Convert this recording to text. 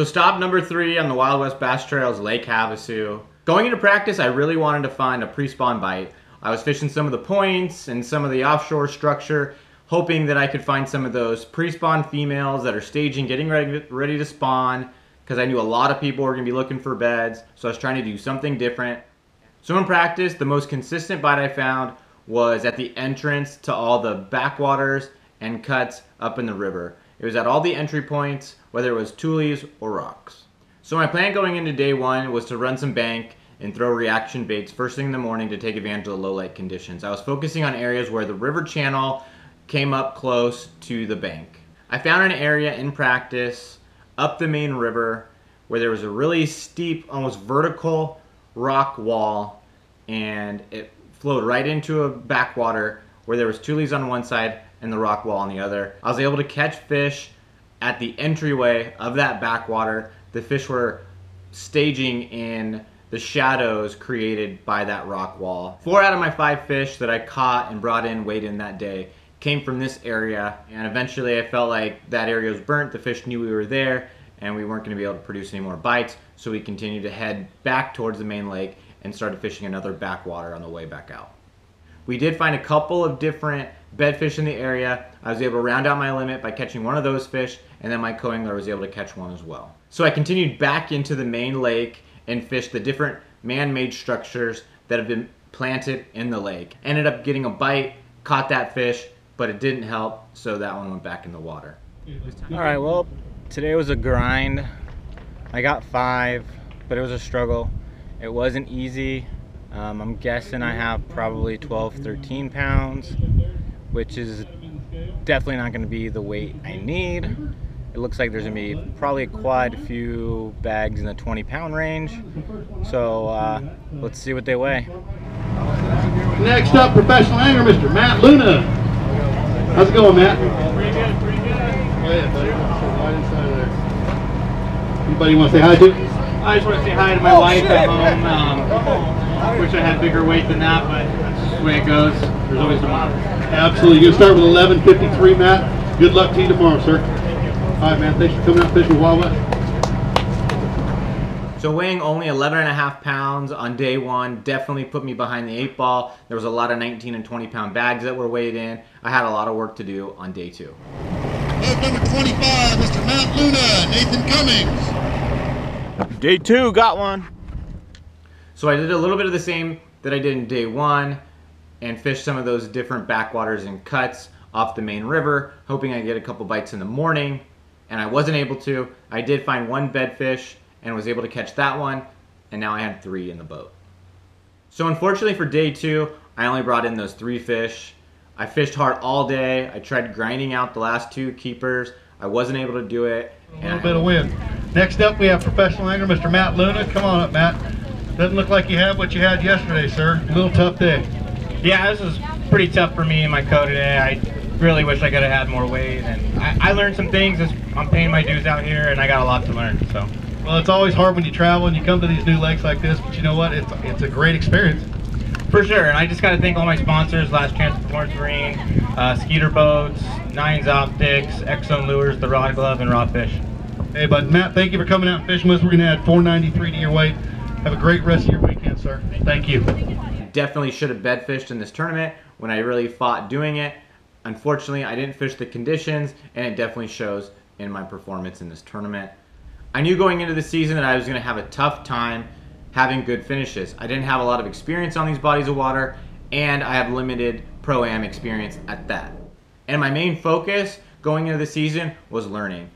So stop number three on the Wild West Bass Trail is Lake Havasu. Going into practice, I really wanted to find a pre-spawn bite. I was fishing some of the points and some of the offshore structure, hoping that I could find some of those pre-spawn females that are staging, getting ready to spawn, because I knew a lot of people were going to be looking for beds, so I was trying to do something different. So in practice, the most consistent bite I found was at the entrance to all the backwaters and cuts up in the river. It was at all the entry points, whether it was tules or rocks. So my plan going into day one was to run some bank and throw reaction baits first thing in the morning to take advantage of the low light conditions. I was focusing on areas where the river channel came up close to the bank. I found an area in practice up the main river where there was a really steep, almost vertical rock wall and it flowed right into a backwater where there was tules on one side and the rock wall on the other. I was able to catch fish at the entryway of that backwater. The fish were staging in the shadows created by that rock wall. Four out of my five fish that I caught and brought in, weighed in that day, came from this area. And eventually I felt like that area was burnt. The fish knew we were there and we weren't going to be able to produce any more bites. So we continued to head back towards the main lake and started fishing another backwater on the way back out. We did find a couple of different bedfish in the area. I was able to round out my limit by catching one of those fish, and then my co-angler was able to catch one as well. So I continued back into the main lake and fished the different man-made structures that have been planted in the lake. Ended up getting a bite, caught that fish, but it didn't help, so that one went back in the water. All right, well, today was a grind. I got five, but it was a struggle. It wasn't easy. Um, I'm guessing I have probably 12, 13 pounds, which is definitely not going to be the weight I need. It looks like there's going to be probably a quite a few bags in the 20 pound range. So uh, let's see what they weigh. Next up, professional angler, Mr. Matt Luna. How's it going, Matt? Pretty good, pretty good. Go ahead, buddy. Right inside there. Anybody want to say hi to? I just want to say hi to my wife at home. Um, wish I had bigger weight than that, but that's just the way it goes. There's always tomorrow. Absolutely. You're going to start with 11.53, Matt. Good luck to you tomorrow, sir. All right, man. Thanks for coming out fishing with Wild West. So weighing only 11 and a half pounds on day one definitely put me behind the eight ball. There was a lot of 19 and 20 pound bags that were weighed in. I had a lot of work to do on day two. Boat number 25, Mr. Matt Luna, Nathan Cummings. Day two, got one. So I did a little bit of the same that I did in day one and fished some of those different backwaters and cuts off the main river, hoping I get a couple bites in the morning. And I wasn't able to. I did find one bedfish and was able to catch that one, and now I had three in the boat. So unfortunately for day two, I only brought in those three fish. I fished hard all day. I tried grinding out the last two keepers. I wasn't able to do it. A little bit of wind. Next up, we have professional angler, Mr. Matt Luna. Come on up, Matt. Doesn't look like you have what you had yesterday, sir. A little tough day. Yeah, this was pretty tough for me and my co today. I really wish I could have had more weight, and I, I learned some things. I'm paying my dues out here, and I got a lot to learn. So Well, it's always hard when you travel and you come to these new lakes like this, but you know what? It's it's a great experience. for sure, and I just got to thank all my sponsors: Last Chance Performance Marine, uh, Skeeter Boats, Nines Optics, Exxon Lures, The Rod Glove, and Raw Fish. Hey, bud, Matt, thank you for coming out and fishing with us. We're gonna add 493 to your weight. Have a great rest of your weekend, sir. Thank you. Definitely should have bedfished in this tournament when I really fought doing it. Unfortunately, I didn't fish the conditions, and it definitely shows in my performance in this tournament. I knew going into the season that I was going to have a tough time having good finishes. I didn't have a lot of experience on these bodies of water, and I have limited pro am experience at that. And my main focus going into the season was learning.